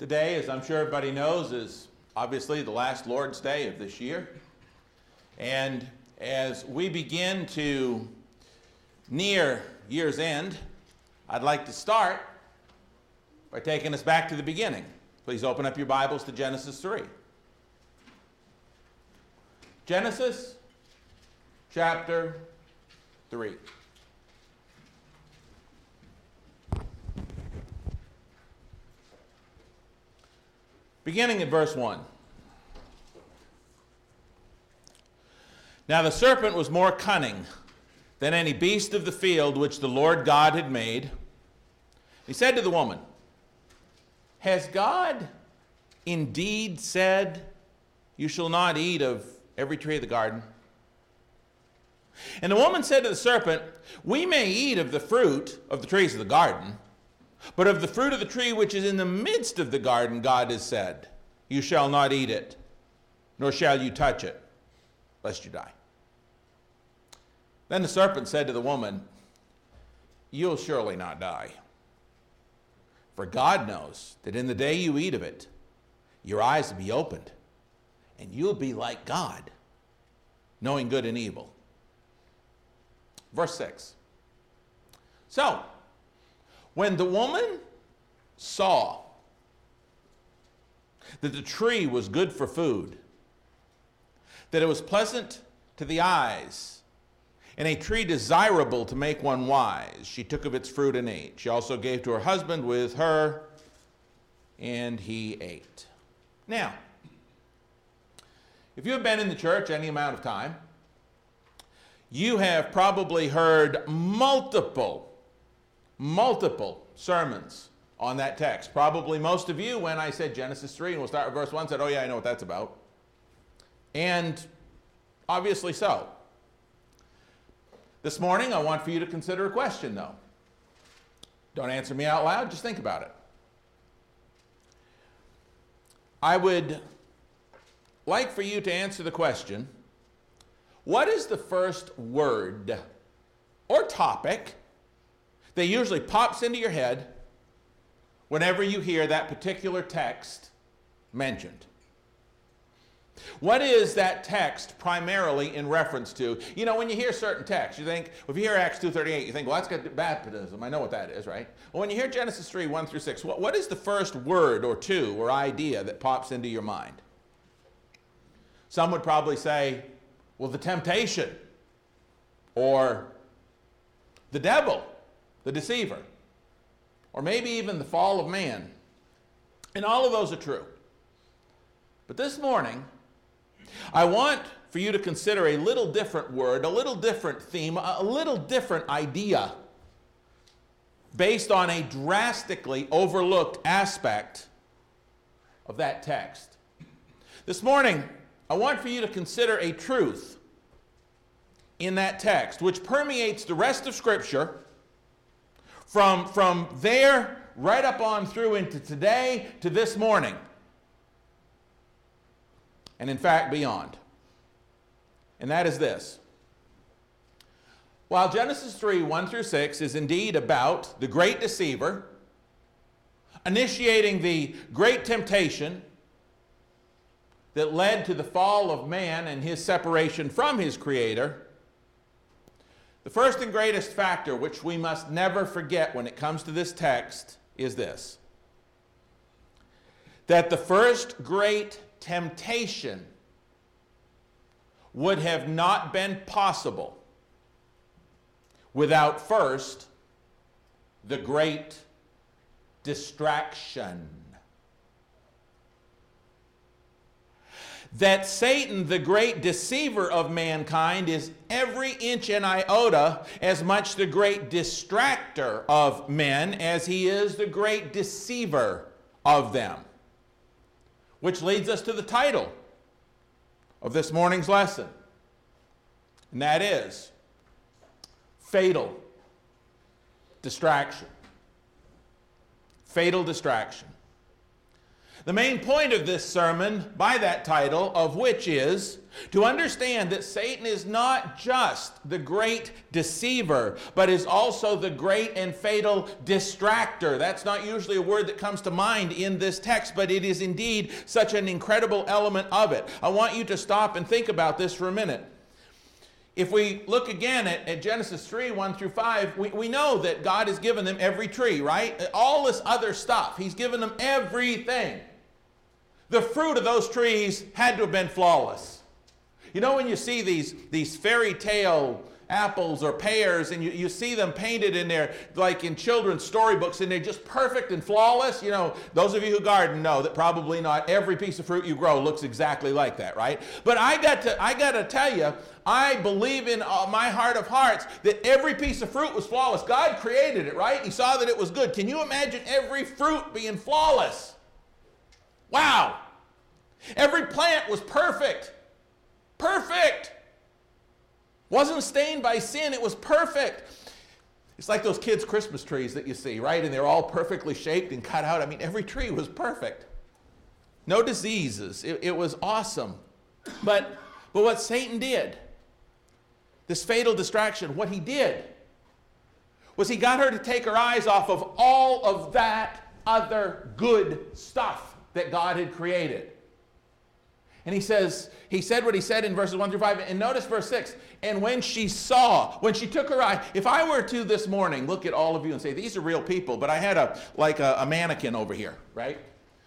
Today, as I'm sure everybody knows, is obviously the last Lord's Day of this year. And as we begin to near year's end, I'd like to start by taking us back to the beginning. Please open up your Bibles to Genesis 3. Genesis chapter 3. Beginning at verse 1. Now the serpent was more cunning than any beast of the field which the Lord God had made. He said to the woman, Has God indeed said, You shall not eat of every tree of the garden? And the woman said to the serpent, We may eat of the fruit of the trees of the garden. But of the fruit of the tree which is in the midst of the garden, God has said, You shall not eat it, nor shall you touch it, lest you die. Then the serpent said to the woman, You'll surely not die. For God knows that in the day you eat of it, your eyes will be opened, and you'll be like God, knowing good and evil. Verse 6. So, when the woman saw that the tree was good for food, that it was pleasant to the eyes, and a tree desirable to make one wise, she took of its fruit and ate. She also gave to her husband with her, and he ate. Now, if you have been in the church any amount of time, you have probably heard multiple multiple sermons on that text. Probably most of you, when I said Genesis 3, and we'll start with verse 1, said, Oh, yeah, I know what that's about. And obviously so. This morning, I want for you to consider a question, though. Don't answer me out loud, just think about it. I would like for you to answer the question what is the first word or topic that usually pops into your head whenever you hear that particular text mentioned. What is that text primarily in reference to? You know, when you hear certain texts, you think, if you hear Acts 2.38, you think, well, that's got baptism. I know what that is, right? Well, when you hear Genesis 3, 1 through 6, what, what is the first word or two or idea that pops into your mind? Some would probably say, well, the temptation or the devil the deceiver, or maybe even the fall of man. And all of those are true. But this morning, I want for you to consider a little different word, a little different theme, a little different idea based on a drastically overlooked aspect of that text. This morning, I want for you to consider a truth in that text which permeates the rest of Scripture from, from there right up on through into today to this morning. And in fact, beyond. And that is this. While Genesis 3 1 through 6 is indeed about the great deceiver initiating the great temptation that led to the fall of man and his separation from his creator, the first and greatest factor which we must never forget when it comes to this text is this that the first great temptation would have not been possible without first the great distraction. That Satan, the great deceiver of mankind, is every inch and iota as much the great distractor of men as he is the great deceiver of them. Which leads us to the title of this morning's lesson, and that is Fatal Distraction. Fatal Distraction. The main point of this sermon, by that title, of which is to understand that Satan is not just the great deceiver, but is also the great and fatal distractor. That's not usually a word that comes to mind in this text, but it is indeed such an incredible element of it. I want you to stop and think about this for a minute. If we look again at, at, Genesis 3 1 through 5, we, we know that God has given them every tree, right? All this other stuff. He's given them everything. The fruit of those trees had to have been flawless. You know, when you see these, these fairy tale apples or pears and you, you see them painted in there like in children's storybooks and they're just perfect and flawless? You know those of you who garden know that probably not every piece of fruit you grow looks exactly like that right? But i got to i got to tell you i believe in uh, my heart of hearts that every piece of fruit was flawless. God created it right? He saw that it was good. Can you imagine every fruit being flawless wow every plant was perfect perfect wasn't stained by sin, it was perfect. It's like those kids' Christmas trees that you see, right? And they're all perfectly shaped and cut out. I mean, every tree was perfect. No diseases. It, it was awesome. But, but what Satan did, this fatal distraction, what he did was he got her to take her eyes off of all of that other good stuff that God had created. And he says, he said what he said in verses 1 through 5. And notice verse 6. And when she saw, when she took her eye, if I were to this morning look at all of you and say, these are real people, but I had a like a, a mannequin over here, right?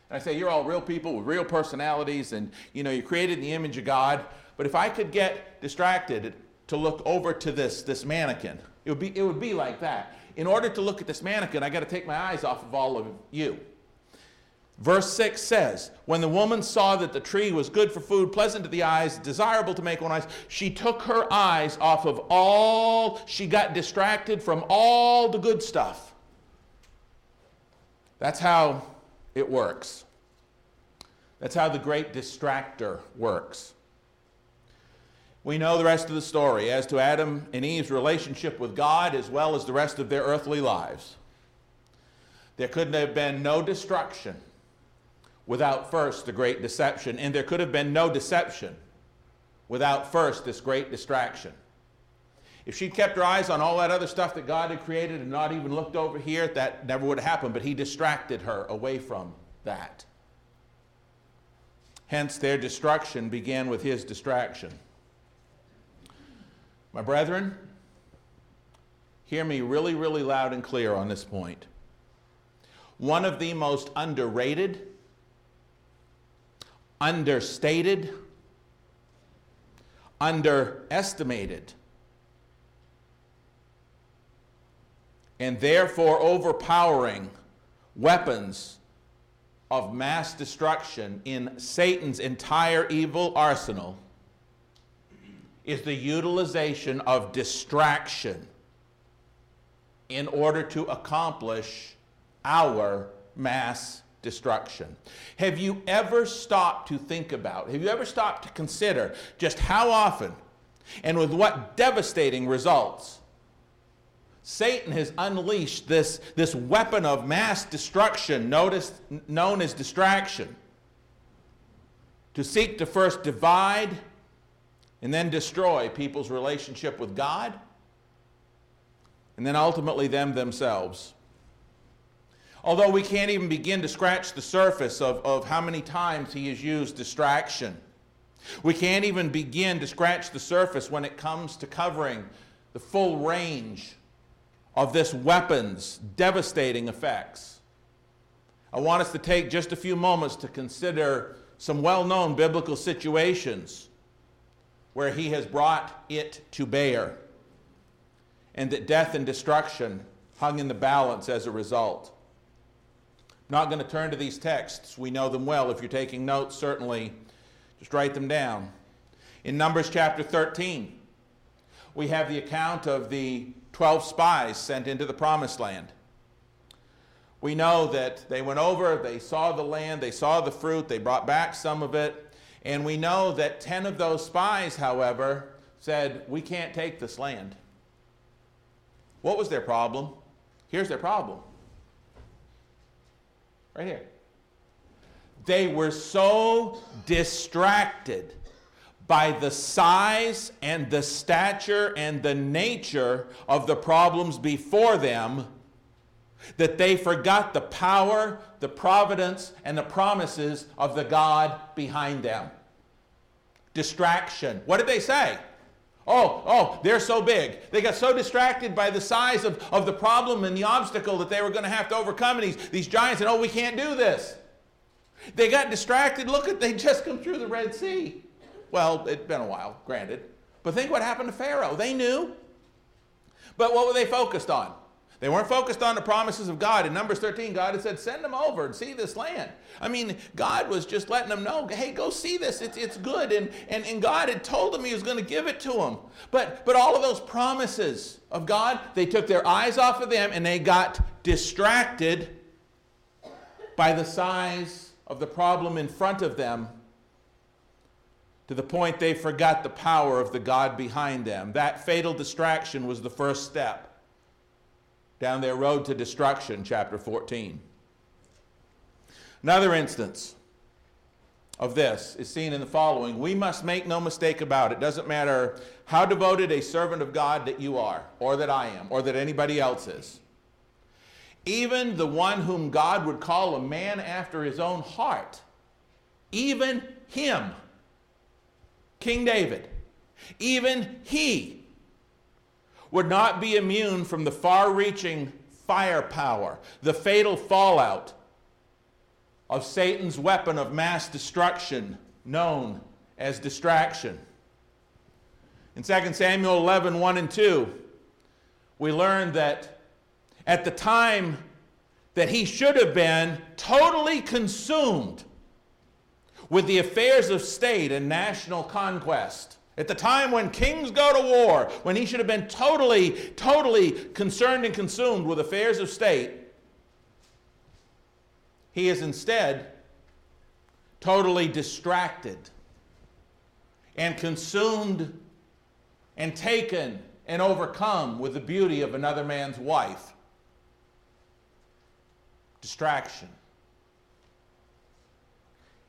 And I say, you're all real people with real personalities, and you know, you're created in the image of God. But if I could get distracted to look over to this, this mannequin, it would be it would be like that. In order to look at this mannequin, I got to take my eyes off of all of you. Verse 6 says, When the woman saw that the tree was good for food, pleasant to the eyes, desirable to make one eyes, she took her eyes off of all, she got distracted from all the good stuff. That's how it works. That's how the great distractor works. We know the rest of the story as to Adam and Eve's relationship with God as well as the rest of their earthly lives. There couldn't have been no destruction without first the great deception. And there could have been no deception without first this great distraction. If she'd kept her eyes on all that other stuff that God had created and not even looked over here, that never would have happened, but He distracted her away from that. Hence, their destruction began with His distraction. My brethren, hear me really, really loud and clear on this point. One of the most underrated understated, underestimated, and therefore overpowering weapons of mass destruction in Satan's entire evil arsenal is the utilization of distraction in order to accomplish our mass destruction. Have you ever stopped to think about, have you ever stopped to consider just how often and with what devastating results Satan has unleashed this, this weapon of mass destruction noticed, known as distraction to seek to first divide and then destroy people's relationship with God and then ultimately them themselves. Although we can't even begin to scratch the surface of, of how many times he has used distraction. We can't even begin to scratch the surface when it comes to covering the full range of this weapon's devastating effects. I want us to take just a few moments to consider some well known biblical situations where he has brought it to bear and that death and destruction hung in the balance as a result. Not going to turn to these texts. We know them well. If you're taking notes, certainly just write them down. In Numbers chapter 13, we have the account of the 12 spies sent into the promised land. We know that they went over, they saw the land, they saw the fruit, they brought back some of it. And we know that 10 of those spies, however, said, We can't take this land. What was their problem? Here's their problem Right here. They were so distracted by the size and the stature and the nature of the problems before them that they forgot the power, the providence, and the promises of the God behind them. Distraction. What did they say? Oh, oh, they're so big. They got so distracted by the size of, of the problem and the obstacle that they were going to have to overcome. And these, these giants said, Oh, we can't do this. They got distracted. Look at, they just come through the Red Sea. Well, it'd been a while, granted. But think what happened to Pharaoh. They knew. But what were they focused on? They weren't focused on the promises of God. In Numbers 13, God had said, Send them over and see this land. I mean, God was just letting them know, hey, go see this. It's, it's good. And, and, and God had told them He was going to give it to them. But, but all of those promises of God, they took their eyes off of them and they got distracted by the size of the problem in front of them to the point they forgot the power of the God behind them. That fatal distraction was the first step down their road to destruction, chapter 14. Another instance of this is seen in the following. We must make no mistake about it. It doesn't matter how devoted a servant of God that you are, or that I am, or that anybody else is. Even the one whom God would call a man after his own heart, even him, King David, even he would not be immune from the far reaching firepower, the fatal fallout of Satan's weapon of mass destruction known as distraction. In 2 Samuel 11 1 and 2, we learn that at the time that he should have been totally consumed with the affairs of state and national conquest, at the time when kings go to war, when he should have been totally, totally concerned and consumed with affairs of state, he is instead totally distracted and consumed and taken and overcome with the beauty of another man's wife. Distraction.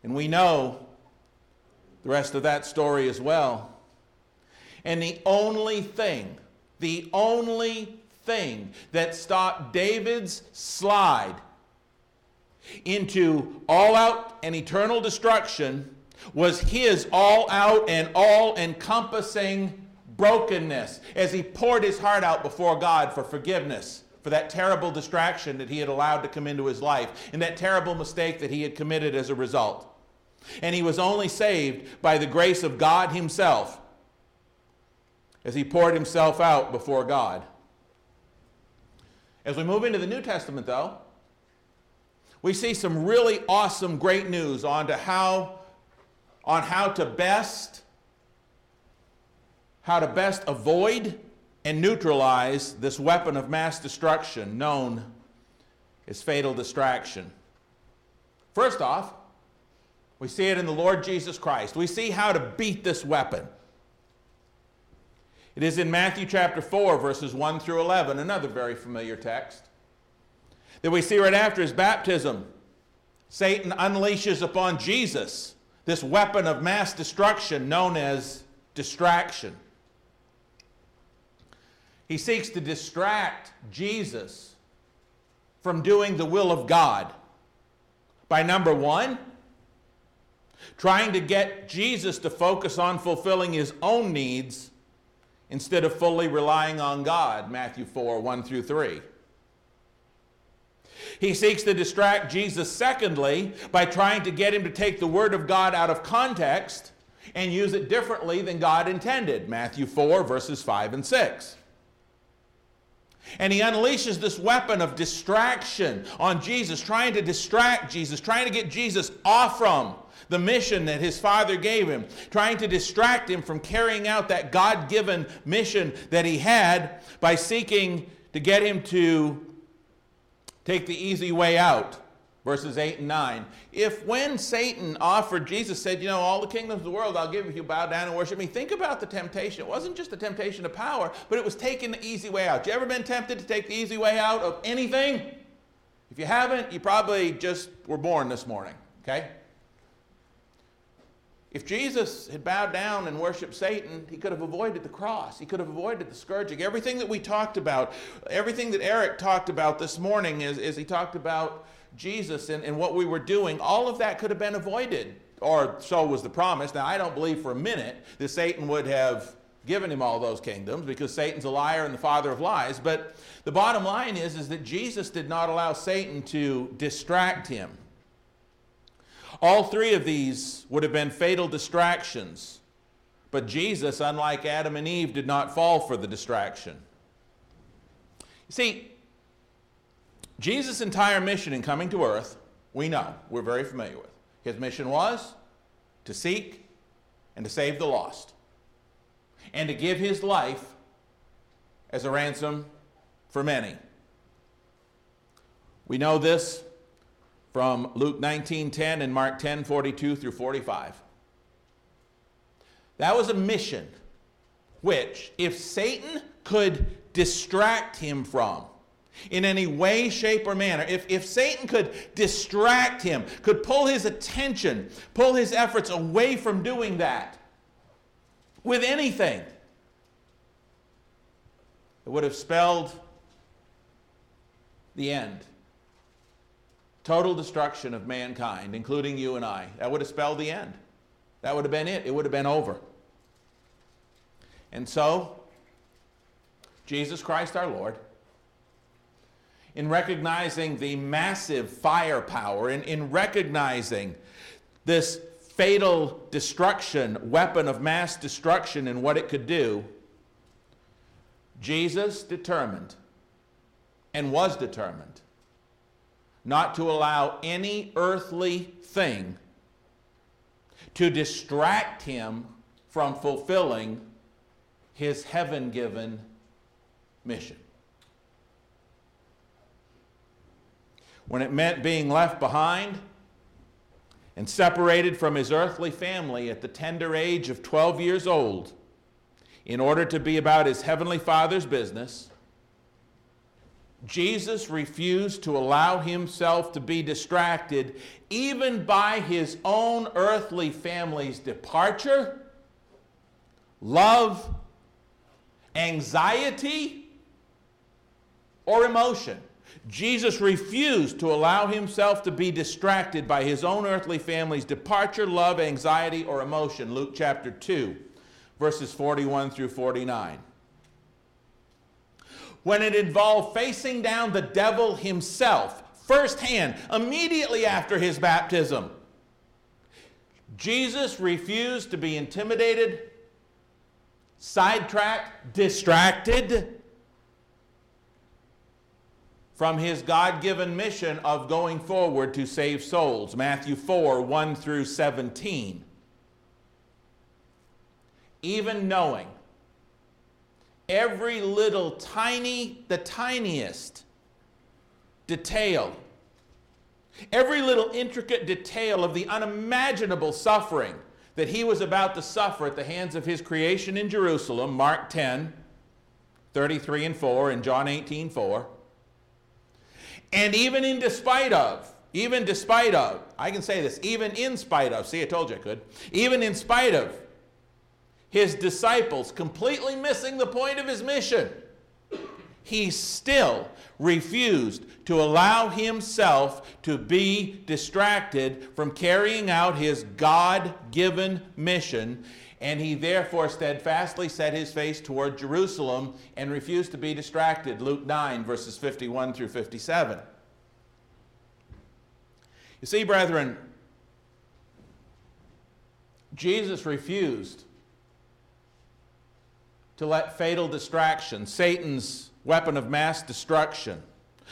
And we know the rest of that story as well. And the only thing, the only thing that stopped David's slide into all out and eternal destruction was his all out and all encompassing brokenness as he poured his heart out before God for forgiveness for that terrible distraction that he had allowed to come into his life and that terrible mistake that he had committed as a result. And he was only saved by the grace of God himself as he poured himself out before God. As we move into the New Testament, though, we see some really awesome, great news on to how, on how to best, how to best avoid and neutralize this weapon of mass destruction known as fatal distraction. First off, we see it in the Lord Jesus Christ. We see how to beat this weapon. It is in Matthew chapter 4, verses 1 through 11, another very familiar text, that we see right after his baptism. Satan unleashes upon Jesus this weapon of mass destruction known as distraction. He seeks to distract Jesus from doing the will of God by number one, trying to get Jesus to focus on fulfilling his own needs instead of fully relying on God, Matthew 4 1 through 3. He seeks to distract Jesus, secondly, by trying to get him to take the Word of God out of context and use it differently than God intended, Matthew 4, verses 5 and 6. And he unleashes this weapon of distraction on Jesus, trying to distract Jesus, trying to get Jesus off from the mission that his father gave him, trying to distract him from carrying out that God given mission that he had by seeking to get him to take the easy way out. Verses 8 and 9. If when Satan offered, Jesus said, You know, all the kingdoms of the world I'll give if you bow down and worship me. Think about the temptation. It wasn't just the temptation of power, but it was taking the easy way out. You ever been tempted to take the easy way out of anything? If you haven't, you probably just were born this morning, okay? If Jesus had bowed down and worshiped Satan, he could have avoided the cross. He could have avoided the scourging. Everything that we talked about, everything that Eric talked about this morning is, he talked about Jesus and, and what we were doing, all of that could have been avoided. Or so was the promise. Now, I don't believe for a minute that Satan would have given him all those kingdoms because Satan's a liar and the father of lies. But the bottom line is, is that Jesus did not allow Satan to distract him. All three of these would have been fatal distractions. But Jesus, unlike Adam and Eve, did not fall for the distraction. You see, Jesus' entire mission in coming to earth, we know, we're very familiar with. His mission was to seek and to save the lost, and to give his life as a ransom for many. We know this from Luke 19:10 and Mark 10:42 through 45. That was a mission which if Satan could distract him from in any way, shape, or manner, if, if Satan could distract him, could pull his attention, pull his efforts away from doing that with anything, it would have spelled the end total destruction of mankind, including you and I. That would have spelled the end. That would have been it. It would have been over. And so, Jesus Christ our Lord, in recognizing the massive firepower, in, in recognizing this fatal destruction, weapon of mass destruction, and what it could do, Jesus determined and was determined not to allow any earthly thing to distract him from fulfilling his heaven given mission. When it meant being left behind and separated from his earthly family at the tender age of 12 years old in order to be about his heavenly father's business, Jesus refused to allow himself to be distracted even by his own earthly family's departure, love, anxiety, or emotion. Jesus refused to allow himself to be distracted by his own earthly family's departure, love, anxiety, or emotion. Luke chapter 2, verses 41 through 49 when it involved facing down the devil himself firsthand, immediately after his baptism. Jesus refused to be intimidated, sidetracked, distracted from his God given mission of going forward to save souls. Matthew 4 1 through 17. Even knowing every little tiny, the tiniest detail, every little intricate detail of the unimaginable suffering that he was about to suffer at the hands of his creation in Jerusalem, Mark 10, 33 and 4, and John 18, 4. And even in despite of, even despite of, I can say this, even in spite of, see, I told you I could, even in spite of his disciples, completely missing the point of his mission, he still refused to allow himself to be distracted from carrying out his God given mission. And he therefore steadfastly set his face toward Jerusalem and refused to be distracted. Luke 9, verses 51 through 57. You see, brethren, Jesus refused to let fatal distraction, Satan's weapon of mass destruction,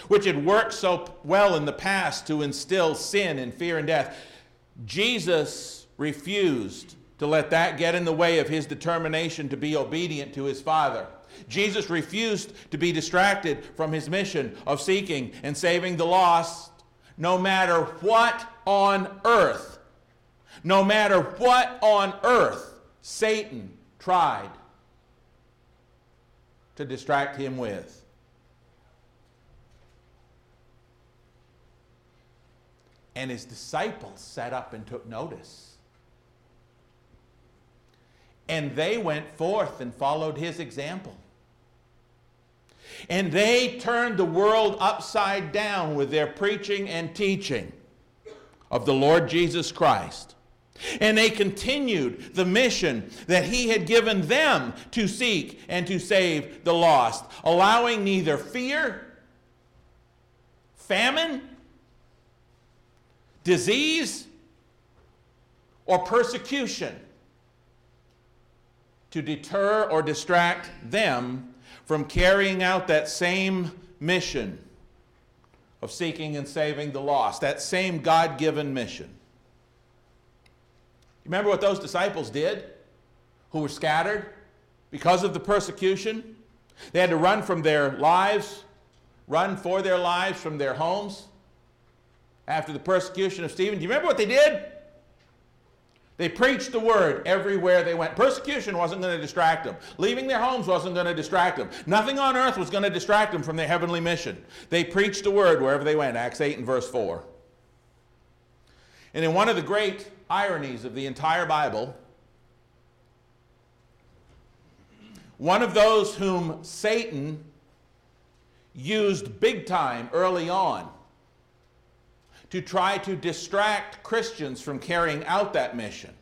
which had worked so well in the past to instill sin and fear and death, Jesus refused to let that get in the way of his determination to be obedient to his Father. Jesus refused to be distracted from his mission of seeking and saving the lost, no matter what on earth, no matter what on earth Satan tried to distract him with. And his disciples sat up and took notice. And they went forth and followed his example. And they turned the world upside down with their preaching and teaching of the Lord Jesus Christ. And they continued the mission that he had given them to seek and to save the lost, allowing neither fear, famine, disease, or persecution to deter or distract them from carrying out that same mission of seeking and saving the lost, that same God given mission. Remember what those disciples did who were scattered because of the persecution? They had to run from their lives, run for their lives from their homes after the persecution of Stephen. Do you remember what they did? They preached the word everywhere they went. Persecution wasn't going to distract them. Leaving their homes wasn't going to distract them. Nothing on earth was going to distract them from their heavenly mission. They preached the word wherever they went. Acts 8 and verse 4. And in one of the great ironies of the entire Bible, one of those whom Satan used big time early on to try to distract Christians from carrying out that mission.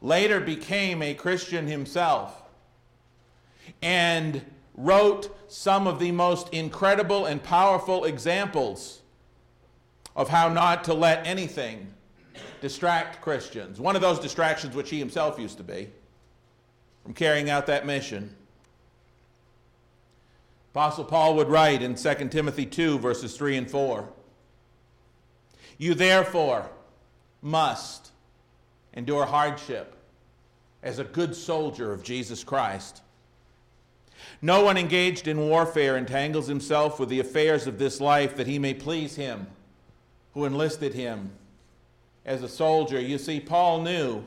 Later became a Christian himself and wrote some of the most incredible and powerful examples of how not to let anything distract Christians. One of those distractions, which he himself used to be, from carrying out that mission. Apostle Paul would write in 2 Timothy 2, verses 3 and 4 you therefore must endure hardship as a good soldier of Jesus Christ. No one engaged in warfare entangles himself with the affairs of this life that he may please him who enlisted him as a soldier. You see, Paul knew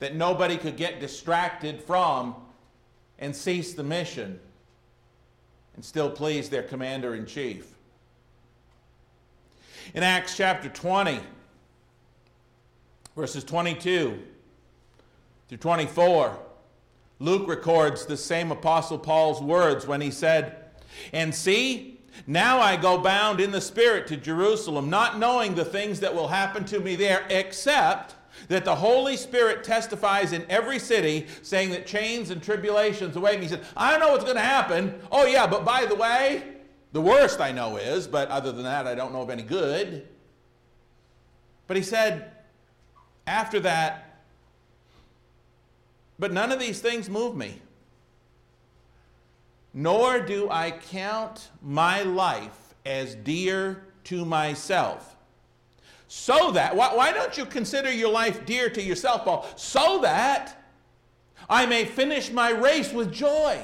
that nobody could get distracted from and cease the mission and still please their commander in chief. In Acts chapter 20, verses 22 through 24, Luke records the same Apostle Paul's words when he said, And see, now I go bound in the Spirit to Jerusalem, not knowing the things that will happen to me there, except that the Holy Spirit testifies in every city, saying that chains and tribulations await me. He said, I don't know what's going to happen. Oh, yeah, but by the way, the worst I know is, but other than that, I don't know of any good. But he said, after that, but none of these things move me. Nor do I count my life as dear to myself. So that, why, why don't you consider your life dear to yourself, Paul? So that I may finish my race with joy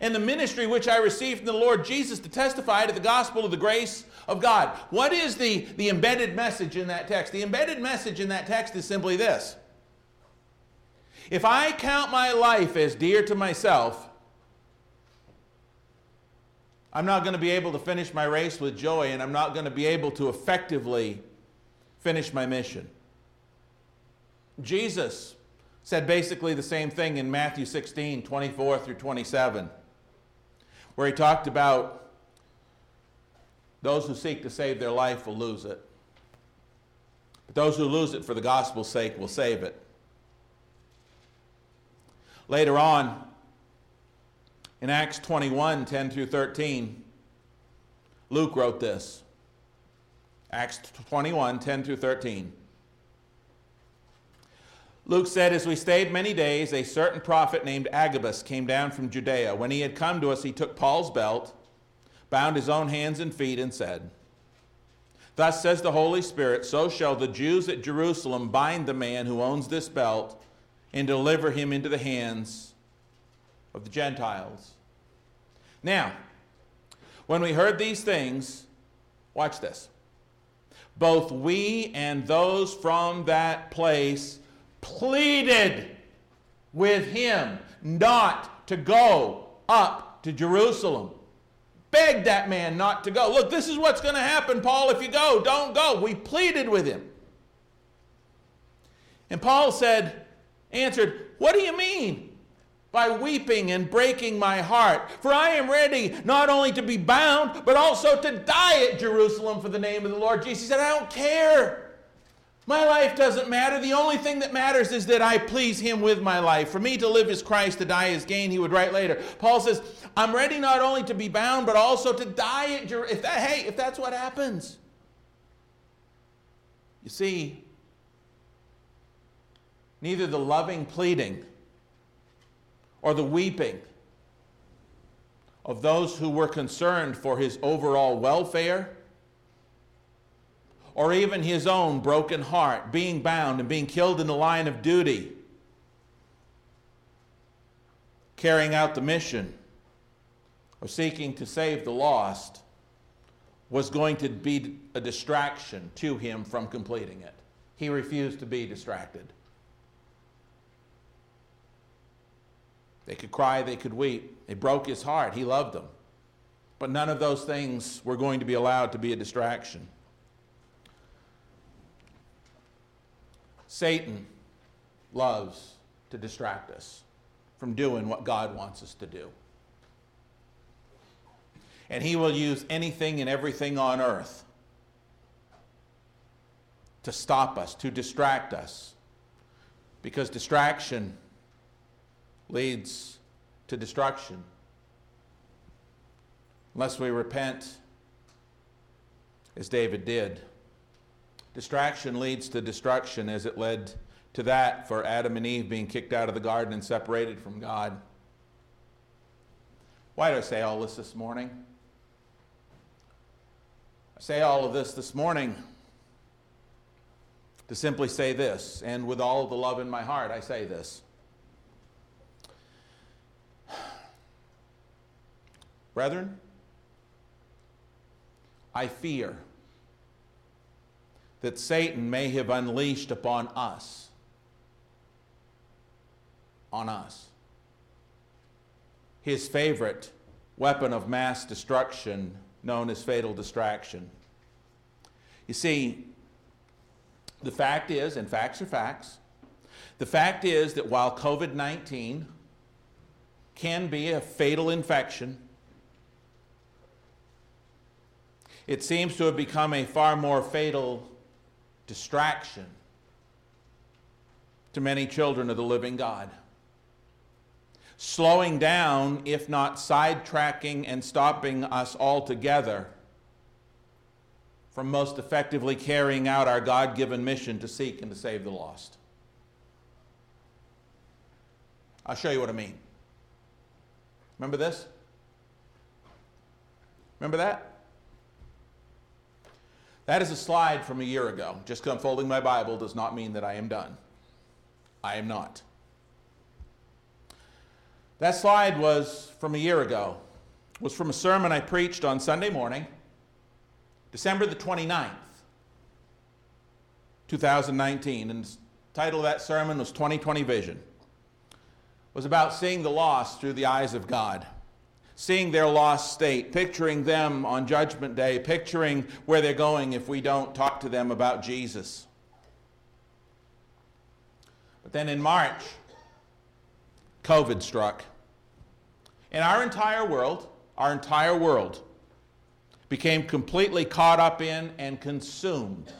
and the ministry which I received from the Lord Jesus to testify to the gospel of the grace of God. What is the, the embedded message in that text? The embedded message in that text is simply this If I count my life as dear to myself, I'm not going to be able to finish my race with joy, and I'm not going to be able to effectively finish my mission. Jesus said basically the same thing in Matthew 16, 24 through 27 where he talked about those who seek to save their life will lose it. But those who lose it for the gospel's sake will save it. Later on, in Acts 21 10 through 13, Luke wrote this. Acts 21 10 through 13. Luke said, As we stayed many days, a certain prophet named Agabus came down from Judea. When he had come to us, he took Paul's belt, bound his own hands and feet, and said, Thus says the Holy Spirit, so shall the Jews at Jerusalem bind the man who owns this belt and deliver him into the hands of the Gentiles. Now, when we heard these things, watch this. Both we and those from that place pleaded with him not to go up to Jerusalem. Begged that man not to go. Look, this is what's going to happen, Paul. If you go, don't go. We pleaded with him. And Paul said, answered, What do you mean? By weeping and breaking my heart. For I am ready not only to be bound, but also to die at Jerusalem for the name of the Lord Jesus. He said, I don't care. My life doesn't matter. The only thing that matters is that I please Him with my life. For me to live is Christ, to die is gain, he would write later. Paul says, I'm ready not only to be bound, but also to die at Jerusalem. If that, hey, if that's what happens. You see, neither the loving pleading or the weeping of those who were concerned for his overall welfare or even his own broken heart, being bound and being killed in the line of duty, carrying out the mission, or seeking to save the lost, was going to be a distraction to him from completing it. He refused to be distracted. They could cry, they could weep. It broke his heart. He loved them. But none of those things were going to be allowed to be a distraction. Satan loves to distract us from doing what God wants us to do. And he will use anything and everything on earth to stop us, to distract us. Because distraction leads to destruction. Unless we repent, as David did. Distraction leads to destruction as it led to that for Adam and Eve being kicked out of the garden and separated from God. Why do I say all this this morning? I say all of this this morning to simply say this, and with all the love in my heart, I say this. Brethren, I fear that Satan may have unleashed upon us. On us. His favorite weapon of mass destruction, known as fatal distraction. You see, the fact is, and facts are facts, the fact is that while COVID 19 can be a fatal infection, it seems to have become a far more fatal distraction to many children of the living God. Slowing down, if not sidetracking and stopping us altogether from most effectively carrying out our God given mission to seek and to save the lost. I'll show you what I mean. Remember this? Remember that? That is a slide from a year ago. Just unfolding my Bible does not mean that I am done. I am not. That slide was from a year ago. It was from a sermon I preached on Sunday morning, December the 29th, 2019. And the title of that sermon was 2020 Vision. It was about seeing the lost through the eyes of God seeing their lost state, picturing them on Judgment Day, picturing where they're going if we don't talk to them about Jesus. But then in March, COVID struck. And our entire world, our entire world, became completely caught up in and consumed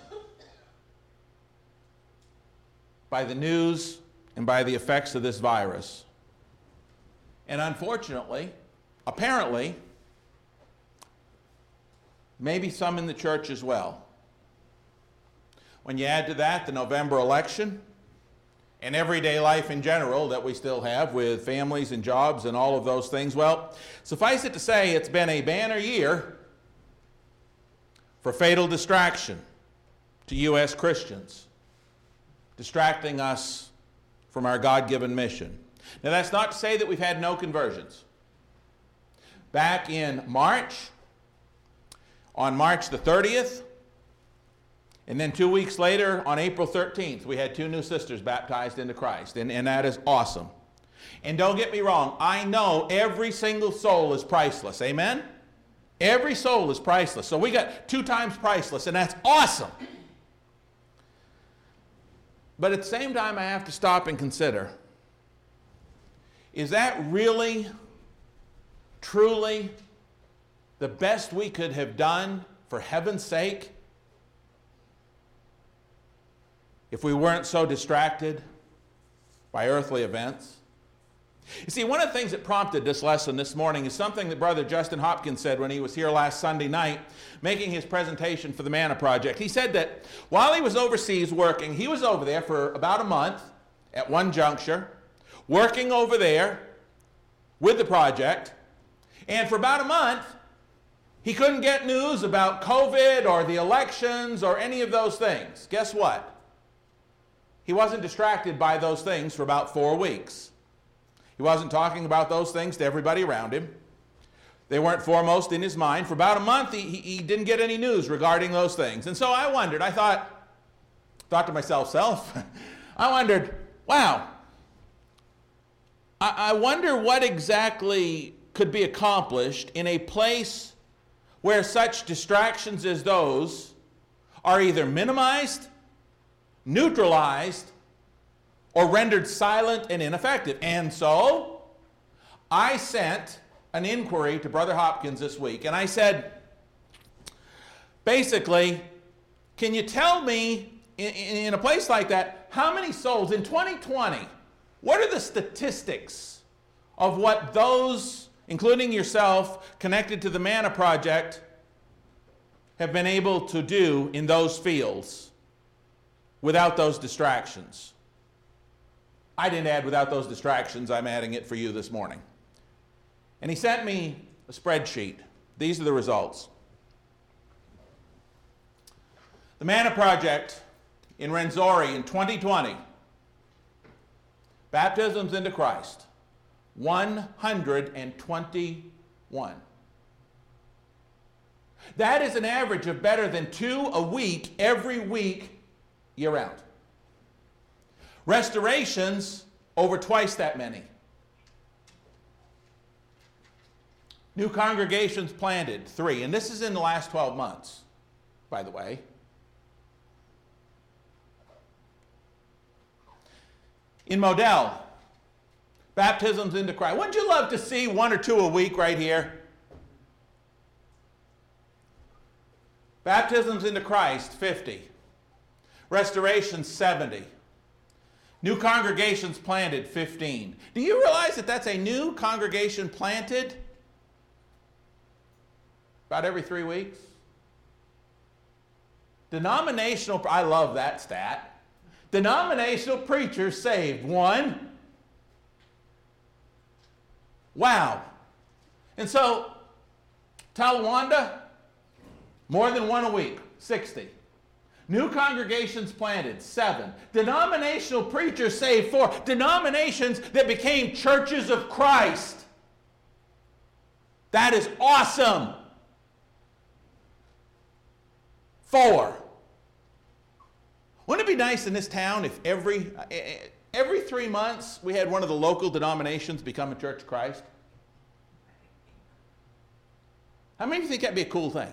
by the news and by the effects of this virus. And unfortunately, Apparently, maybe some in the church as well. When you add to that the November election and everyday life in general that we still have with families and jobs and all of those things, well, suffice it to say, it's been a banner year for fatal distraction to U.S. Christians, distracting us from our God given mission. Now, that's not to say that we've had no conversions back in March, on March the 30th. And then two weeks later, on April 13th, we had two new sisters baptized into Christ. And, and that is awesome. And don't get me wrong, I know every single soul is priceless. Amen? Every soul is priceless. So we got two times priceless, and that's awesome. But at the same time, I have to stop and consider is that really, truly the best we could have done for heaven's sake if we weren't so distracted by earthly events? You see, one of the things that prompted this lesson this morning is something that Brother Justin Hopkins said when he was here last Sunday night making his presentation for the Manna Project. He said that while he was overseas working, he was over there for about a month at one juncture, working over there with the project, and for about a month, he couldn't get news about COVID or the elections or any of those things. Guess what? He wasn't distracted by those things for about four weeks. He wasn't talking about those things to everybody around him. They weren't foremost in his mind. For about a month, he, he, didn't get any news regarding those things. And so I wondered, I thought, thought to myself, self, I wondered, wow, I, I wonder what exactly could be accomplished in a place where such distractions as those are either minimized, neutralized, or rendered silent and ineffective. And so I sent an inquiry to Brother Hopkins this week, and I said, basically, can you tell me in, in, a place like that, how many souls in 2020, what are the statistics of what those, including yourself, connected to the MANA Project, have been able to do in those fields without those distractions? I didn't add without those distractions. I'm adding it for you this morning. And he sent me a spreadsheet. These are the results. The MANA Project in Rwenzori in 2020, baptisms into Christ, 121. That is an average of better than two a week every week year round. Restorations, over twice that many. New congregations planted, three. And this is in the last 12 months, by the way. In Model, baptisms into Christ. Wouldn't you love to see one or two a week right here? Baptisms into Christ, 50. Restoration, 70. New congregations planted, 15. Do you realize that that's a new congregation planted about every three weeks? Denominational, I love that stat. Denominational preachers saved, one. Wow. And so, Talawanda, more than one a week, 60. New congregations planted, seven. Denominational preachers saved, four. Denominations that became churches of Christ. That is awesome. Four. Wouldn't it be nice in this town if every, eh, eh, every three months we had one of the local denominations become a church of Christ? How many of you think that'd be a cool thing?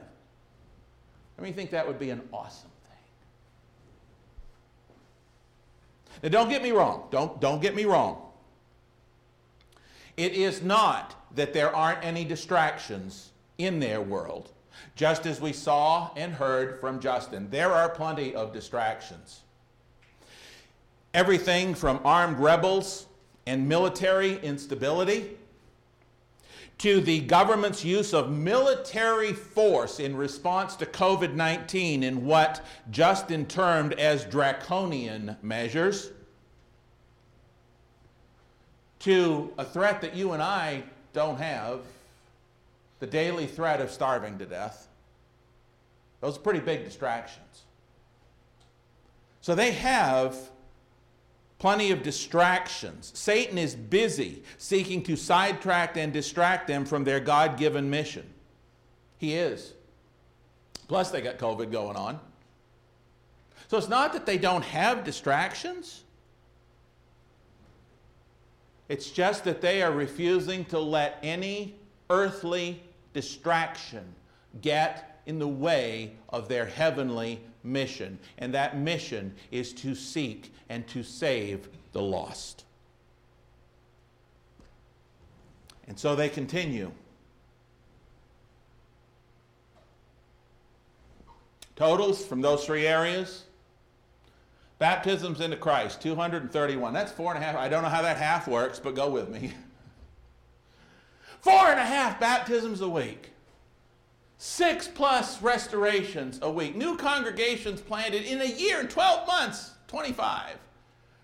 How many think that would be an awesome thing? Now, don't get me wrong. Don't, don't get me wrong. It is not that there aren't any distractions in their world. Just as we saw and heard from Justin, there are plenty of distractions. Everything from armed rebels and military instability to the government's use of military force in response to COVID 19 in what Justin termed as draconian measures, to a threat that you and I don't have the daily threat of starving to death. Those are pretty big distractions. So they have plenty of distractions. Satan is busy seeking to sidetrack and distract them from their God given mission. He is. Plus, they got COVID going on. So it's not that they don't have distractions, it's just that they are refusing to let any earthly distraction get in the way of their heavenly mission. And that mission is to seek and to save the lost. And so they continue. Totals from those three areas baptisms into Christ, 231. That's four and a half. I don't know how that half works, but go with me. Four and a half baptisms a week. Six plus restorations a week. New congregations planted in a year, 12 months, 25.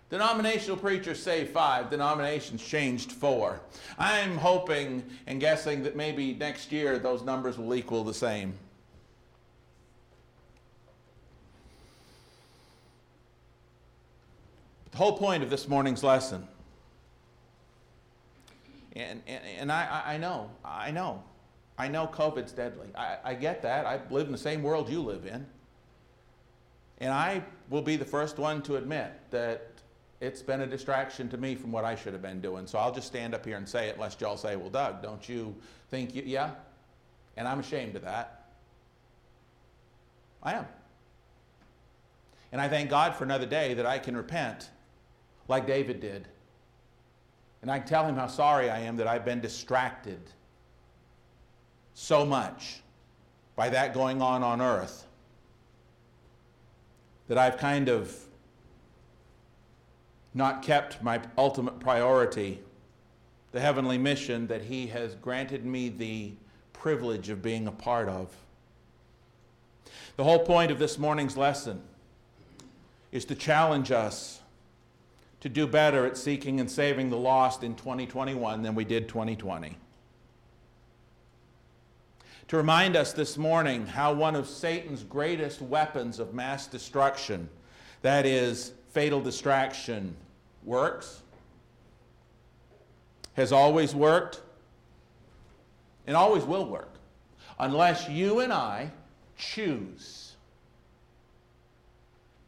Denominational preachers say five, denominations changed four. I'm hoping and guessing that maybe next year those numbers will equal the same. The whole point of this morning's lesson and, and, and I, I know, I know, I know COVID's deadly. I, I get that. I live in the same world you live in. And I will be the first one to admit that it's been a distraction to me from what I should have been doing. So I'll just stand up here and say it, lest y'all say, well, Doug, don't you think you, yeah? And I'm ashamed of that. I am. And I thank God for another day that I can repent like David did and I can tell him how sorry I am that I've been distracted so much by that going on on earth that I've kind of not kept my ultimate priority, the heavenly mission that He has granted me the privilege of being a part of. The whole point of this morning's lesson is to challenge us to do better at seeking and saving the lost in 2021 than we did 2020. To remind us this morning how one of Satan's greatest weapons of mass destruction, that is, fatal distraction, works, has always worked, and always will work, unless you and I choose.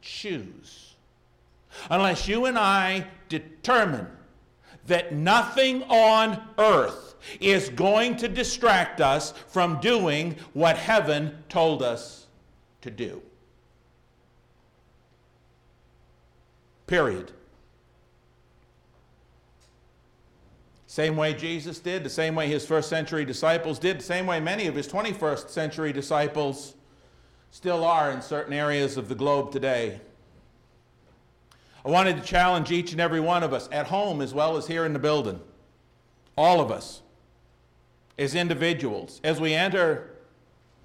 Choose unless you and I determine that nothing on earth is going to distract us from doing what heaven told us to do. Period. Same way Jesus did, the same way his first century disciples did, the same way many of his 21st century disciples still are in certain areas of the globe today. I wanted to challenge each and every one of us at home as well as here in the building, all of us as individuals, as we enter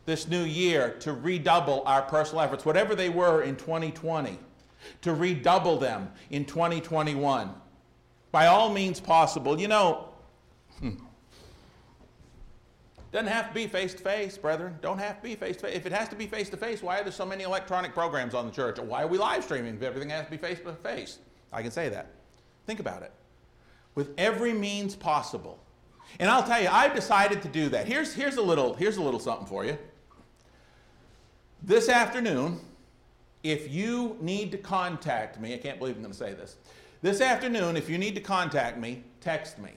this new year to redouble our personal efforts, whatever they were in 2020, to redouble them in 2021. By all means possible. You know, hmm, doesn't have to be face to face, brethren. Don't have to be face to face. If it has to be face to face, why are there so many electronic programs on the church? Why are we live streaming if everything has to be face to face? I can say that. Think about it. With every means possible. And I'll tell you, I've decided to do that. Here's, here's, a little, here's a little something for you. This afternoon, if you need to contact me, I can't believe I'm going to say this. This afternoon, if you need to contact me, text me.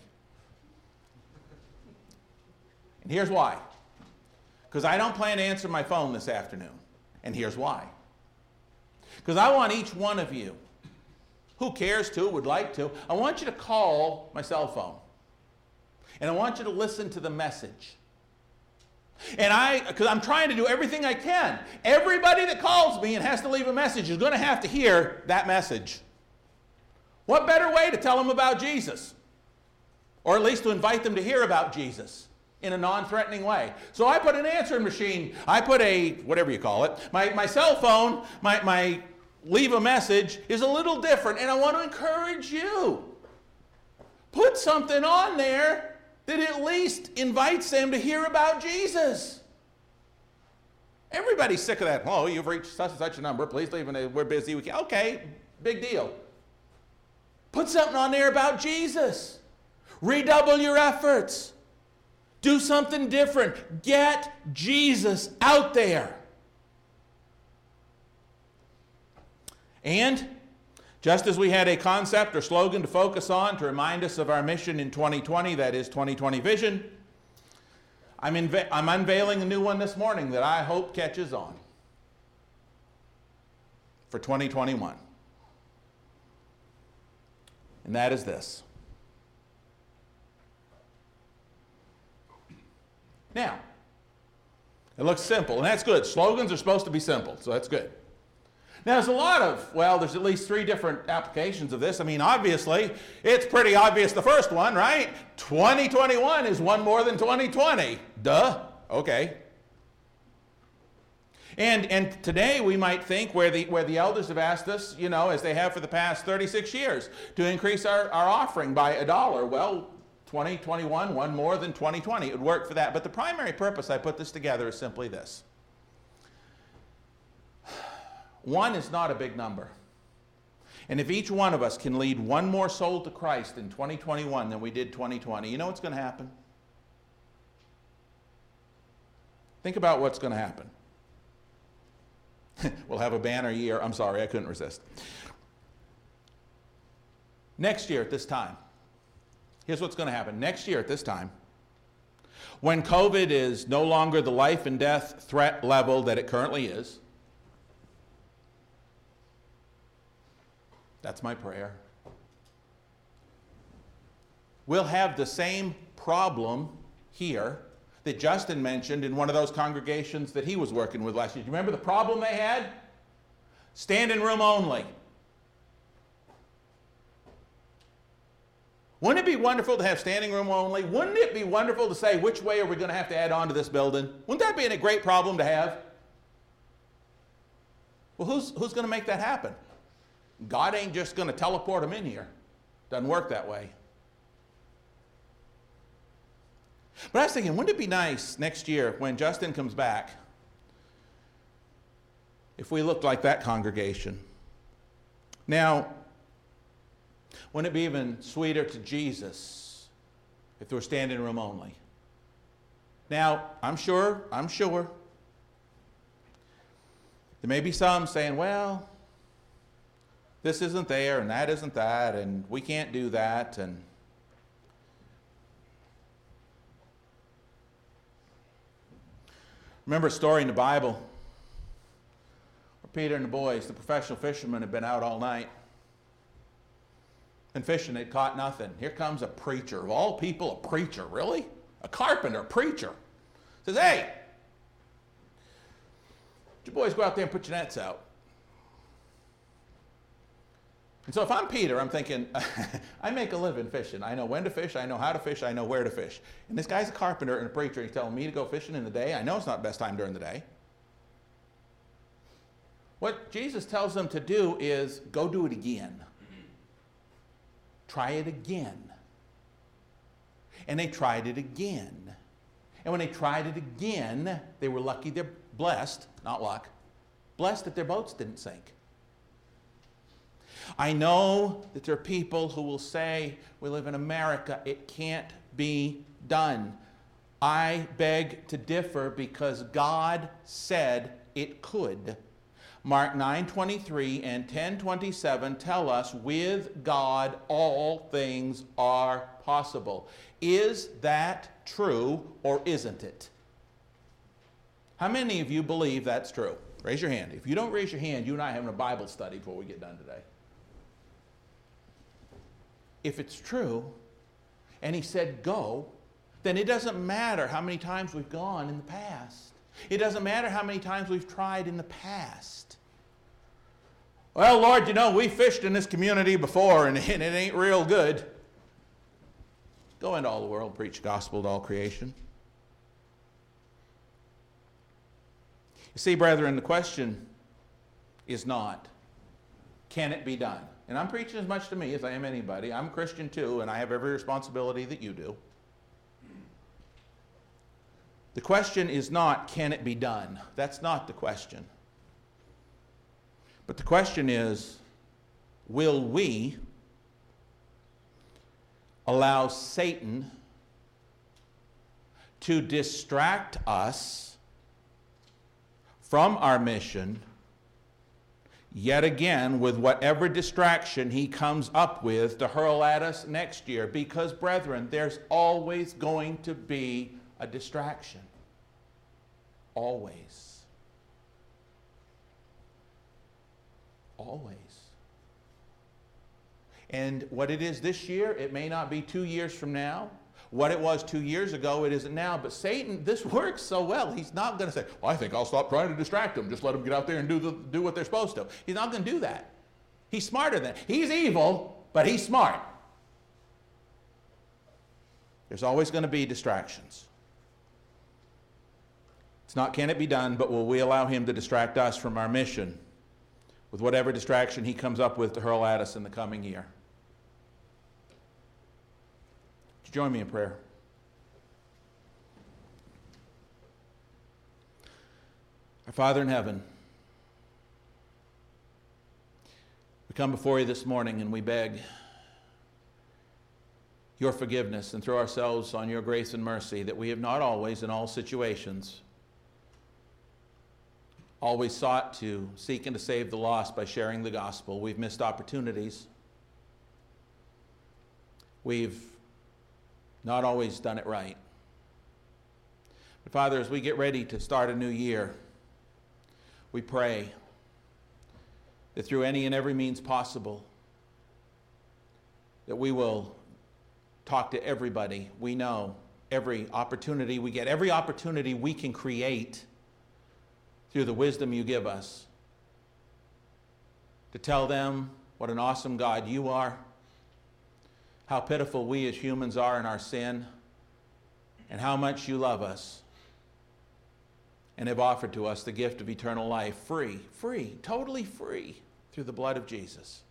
And here's why. Because I don't plan to answer my phone this afternoon. And here's why. Because I want each one of you who cares to, would like to, I want you to call my cell phone. And I want you to listen to the message. And I, because I'm trying to do everything I can. Everybody that calls me and has to leave a message is going to have to hear that message. What better way to tell them about Jesus? Or at least to invite them to hear about Jesus in a non-threatening way. So I put an answering machine, I put a, whatever you call it, my, my cell phone, my, my leave a message is a little different, and I want to encourage you. Put something on there that at least invites them to hear about Jesus. Everybody's sick of that. Oh, you've reached such and such a number. Please leave. And we're busy. We can. Okay, big deal. Put something on there about Jesus. Redouble your efforts. Do something different. Get Jesus out there. And just as we had a concept or slogan to focus on to remind us of our mission in 2020, that is 2020 vision, I'm, I'm unveiling a new one this morning that I hope catches on for 2021. And that is this. Now, it looks simple, and that's good. Slogans are supposed to be simple, so that's good. Now, there's a lot of, well, there's at least three different applications of this. I mean, obviously, it's pretty obvious the first one, right? 2021 is one more than 2020. Duh. Okay. And, and today we might think where the, where the elders have asked us, you know, as they have for the past 36 years, to increase our, our offering by a dollar. Well, 2021, one more than 2020. It would work for that. But the primary purpose I put this together is simply this one is not a big number. And if each one of us can lead one more soul to Christ in 2021 than we did 2020, you know what's going to happen? Think about what's going to happen. we'll have a banner year. I'm sorry, I couldn't resist. Next year at this time, here's what's going to happen. Next year at this time, when COVID is no longer the life and death threat level that it currently is, That's my prayer. We'll have the same problem here that Justin mentioned in one of those congregations that he was working with last year. Do you remember the problem they had? Standing room only. Wouldn't it be wonderful to have standing room only? Wouldn't it be wonderful to say, which way are we going to have to add on to this building? Wouldn't that be a great problem to have? Well, who's, who's going to make that happen? God ain't just going to teleport them in here. Doesn't work that way. But I was thinking, wouldn't it be nice next year when Justin comes back if we looked like that congregation? Now, wouldn't it be even sweeter to Jesus if there were standing room only? Now, I'm sure, I'm sure, there may be some saying, well, this isn't there and that isn't that and we can't do that and remember a story in the bible where peter and the boys the professional fishermen had been out all night and fishing they'd caught nothing. Here comes a preacher. Of all people a preacher really? A carpenter a preacher. Says hey you boys go out there and put your nets out and so if I'm Peter, I'm thinking, I make a living fishing. I know when to fish, I know how to fish, I know where to fish. And this guy's a carpenter and a preacher, and he's telling me to go fishing in the day. I know it's not best time during the day. What Jesus tells them to do is go do it again. Try it again. And they tried it again. And when they tried it again, they were lucky, they're blessed, not luck, blessed that their boats didn't sink. I know that there are people who will say, We live in America, it can't be done. I beg to differ because God said it could. Mark 9:23 and 10:27 tell us with God all things are possible. Is that true or isn't it? How many of you believe that's true? Raise your hand. If you don't raise your hand, you and I are having a Bible study before we get done today if it's true, and he said go, then it doesn't matter how many times we've gone in the past. It doesn't matter how many times we've tried in the past. Well, Lord, you know, we fished in this community before and, and it ain't real good. Go into all the world, preach gospel to all creation. You see, brethren, the question is not, can it be done? And I'm preaching as much to me as I am anybody. I'm Christian too, and I have every responsibility that you do. The question is not, can it be done? That's not the question. But the question is, will we allow Satan to distract us from our mission yet again with whatever distraction he comes up with to hurl at us next year. Because, brethren, there's always going to be a distraction. Always. Always. And what it is this year, it may not be two years from now. What it was two years ago, it isn't now. But Satan, this works so well. He's not going to say, well, I think I'll stop trying to distract them. Just let them get out there and do, the, do what they're supposed to. He's not going to do that. He's smarter than He's evil, but he's smart. There's always going to be distractions. It's not can it be done, but will we allow him to distract us from our mission with whatever distraction he comes up with to hurl at us in the coming year? Join me in prayer. Our Father in heaven, we come before you this morning and we beg your forgiveness and throw ourselves on your grace and mercy that we have not always, in all situations, always sought to seek and to save the lost by sharing the gospel. We've missed opportunities. We've not always done it right. But Father, as we get ready to start a new year, we pray that through any and every means possible, that we will talk to everybody we know, every opportunity we get, every opportunity we can create through the wisdom you give us to tell them what an awesome God you are how pitiful we as humans are in our sin, and how much you love us and have offered to us the gift of eternal life free, free, totally free through the blood of Jesus.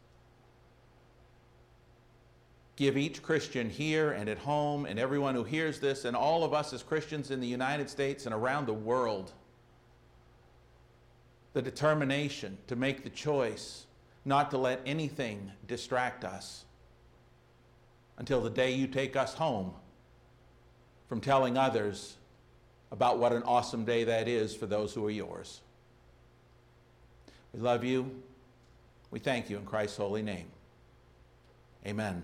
Give each Christian here and at home, and everyone who hears this, and all of us as Christians in the United States and around the world, the determination to make the choice not to let anything distract us until the day you take us home from telling others about what an awesome day that is for those who are yours. We love you. We thank you in Christ's holy name. Amen.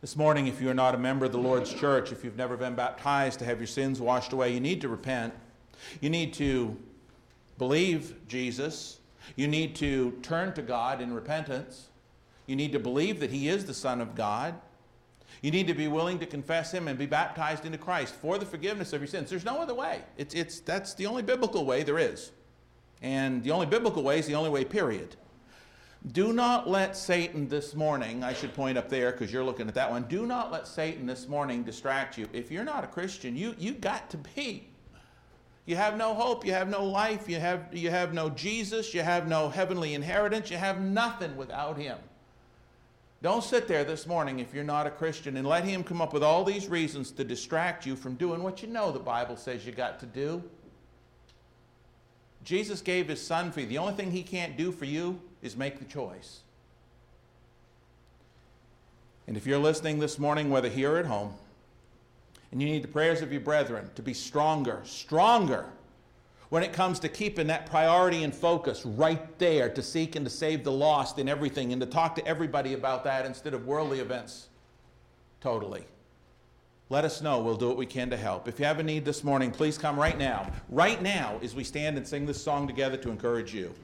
This morning, if you are not a member of the Lord's church, if you've never been baptized to have your sins washed away, you need to repent. You need to believe Jesus. You need to turn to God in repentance. You need to believe that He is the Son of God. You need to be willing to confess Him and be baptized into Christ for the forgiveness of your sins. There's no other way. It's, it's, that's the only biblical way there is. And the only biblical way is the only way, period. Do not let Satan this morning, I should point up there because you're looking at that one. Do not let Satan this morning distract you. If you're not a Christian, you, you got to be. You have no hope, you have no life, you have, you have no Jesus, you have no heavenly inheritance, you have nothing without Him. Don't sit there this morning if you're not a Christian and let him come up with all these reasons to distract you from doing what you know the Bible says you got to do. Jesus gave his son for you. The only thing he can't do for you is make the choice. And if you're listening this morning, whether here or at home, and you need the prayers of your brethren to be stronger, stronger when it comes to keeping that priority and focus right there to seek and to save the lost in everything and to talk to everybody about that instead of worldly events totally. Let us know. We'll do what we can to help. If you have a need this morning, please come right now. Right now, as we stand and sing this song together to encourage you.